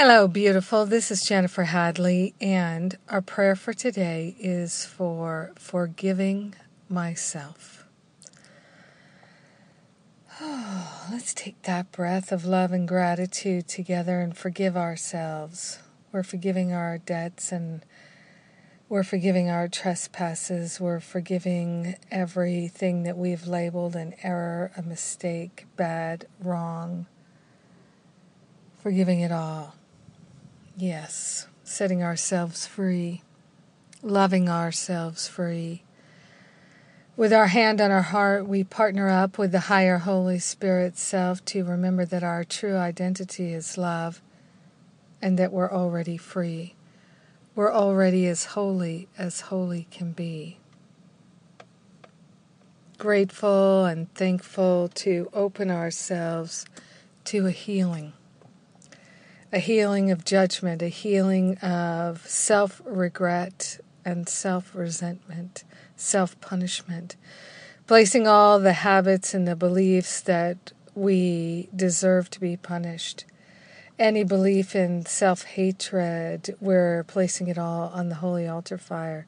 Hello, beautiful. This is Jennifer Hadley, and our prayer for today is for forgiving myself. Oh, let's take that breath of love and gratitude together and forgive ourselves. We're forgiving our debts and we're forgiving our trespasses. We're forgiving everything that we've labeled an error, a mistake, bad, wrong. Forgiving it all. Yes, setting ourselves free, loving ourselves free. With our hand on our heart, we partner up with the higher Holy Spirit self to remember that our true identity is love and that we're already free. We're already as holy as holy can be. Grateful and thankful to open ourselves to a healing a healing of judgment, a healing of self regret and self resentment, self punishment, placing all the habits and the beliefs that we deserve to be punished. Any belief in self hatred, we're placing it all on the holy altar fire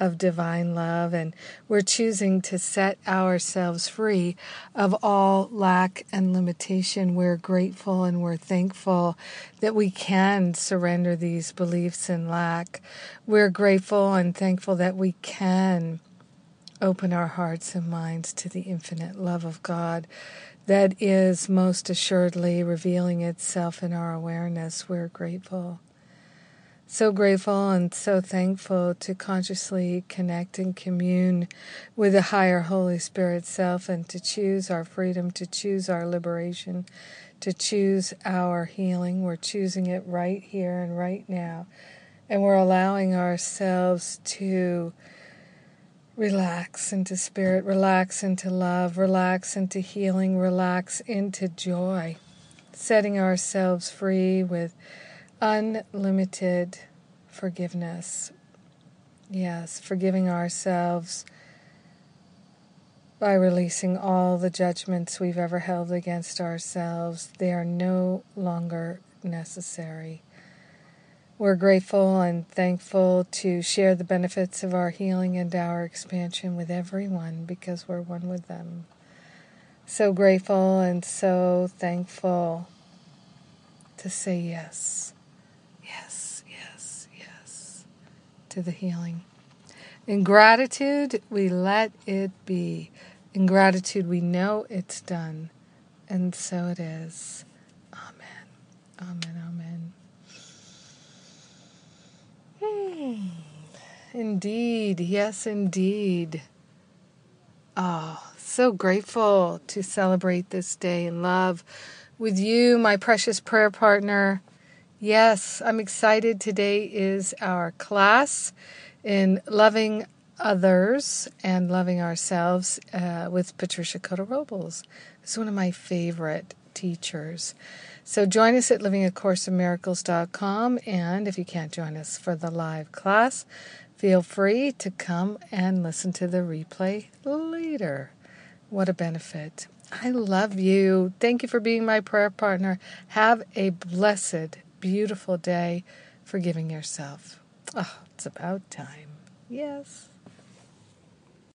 of divine love, and we're choosing to set ourselves free of all lack and limitation. We're grateful and we're thankful that we can surrender these beliefs in lack. We're grateful and thankful that we can open our hearts and minds to the infinite love of God that is most assuredly revealing itself in our awareness. We're grateful so grateful and so thankful to consciously connect and commune with the higher Holy Spirit self and to choose our freedom, to choose our liberation, to choose our healing. We're choosing it right here and right now. And we're allowing ourselves to relax into spirit, relax into love, relax into healing, relax into joy, setting ourselves free with unlimited forgiveness. Yes, forgiving ourselves by releasing all the judgments we've ever held against ourselves. They are no longer necessary. We're grateful and thankful to share the benefits of our healing and our expansion with everyone because we're one with them. So grateful and so thankful to say yes yes, yes to the healing. In gratitude, we let it be. In gratitude, we know it's done. And so it is. Amen. Amen. Amen. Hmm. Indeed. Yes, indeed. Oh, so grateful to celebrate this day in love with you, my precious prayer partner. Yes, I'm excited. Today is our class in loving others and loving ourselves uh, with Patricia Cota Robles. It's one of my favorite teachers. So join us at livingacourseofmiracles.com. And if you can't join us for the live class, feel free to come and listen to the replay later. What a benefit. I love you. Thank you for being my prayer partner. Have a blessed, beautiful day. Forgiving yourself. Oh, it's about time. Yes.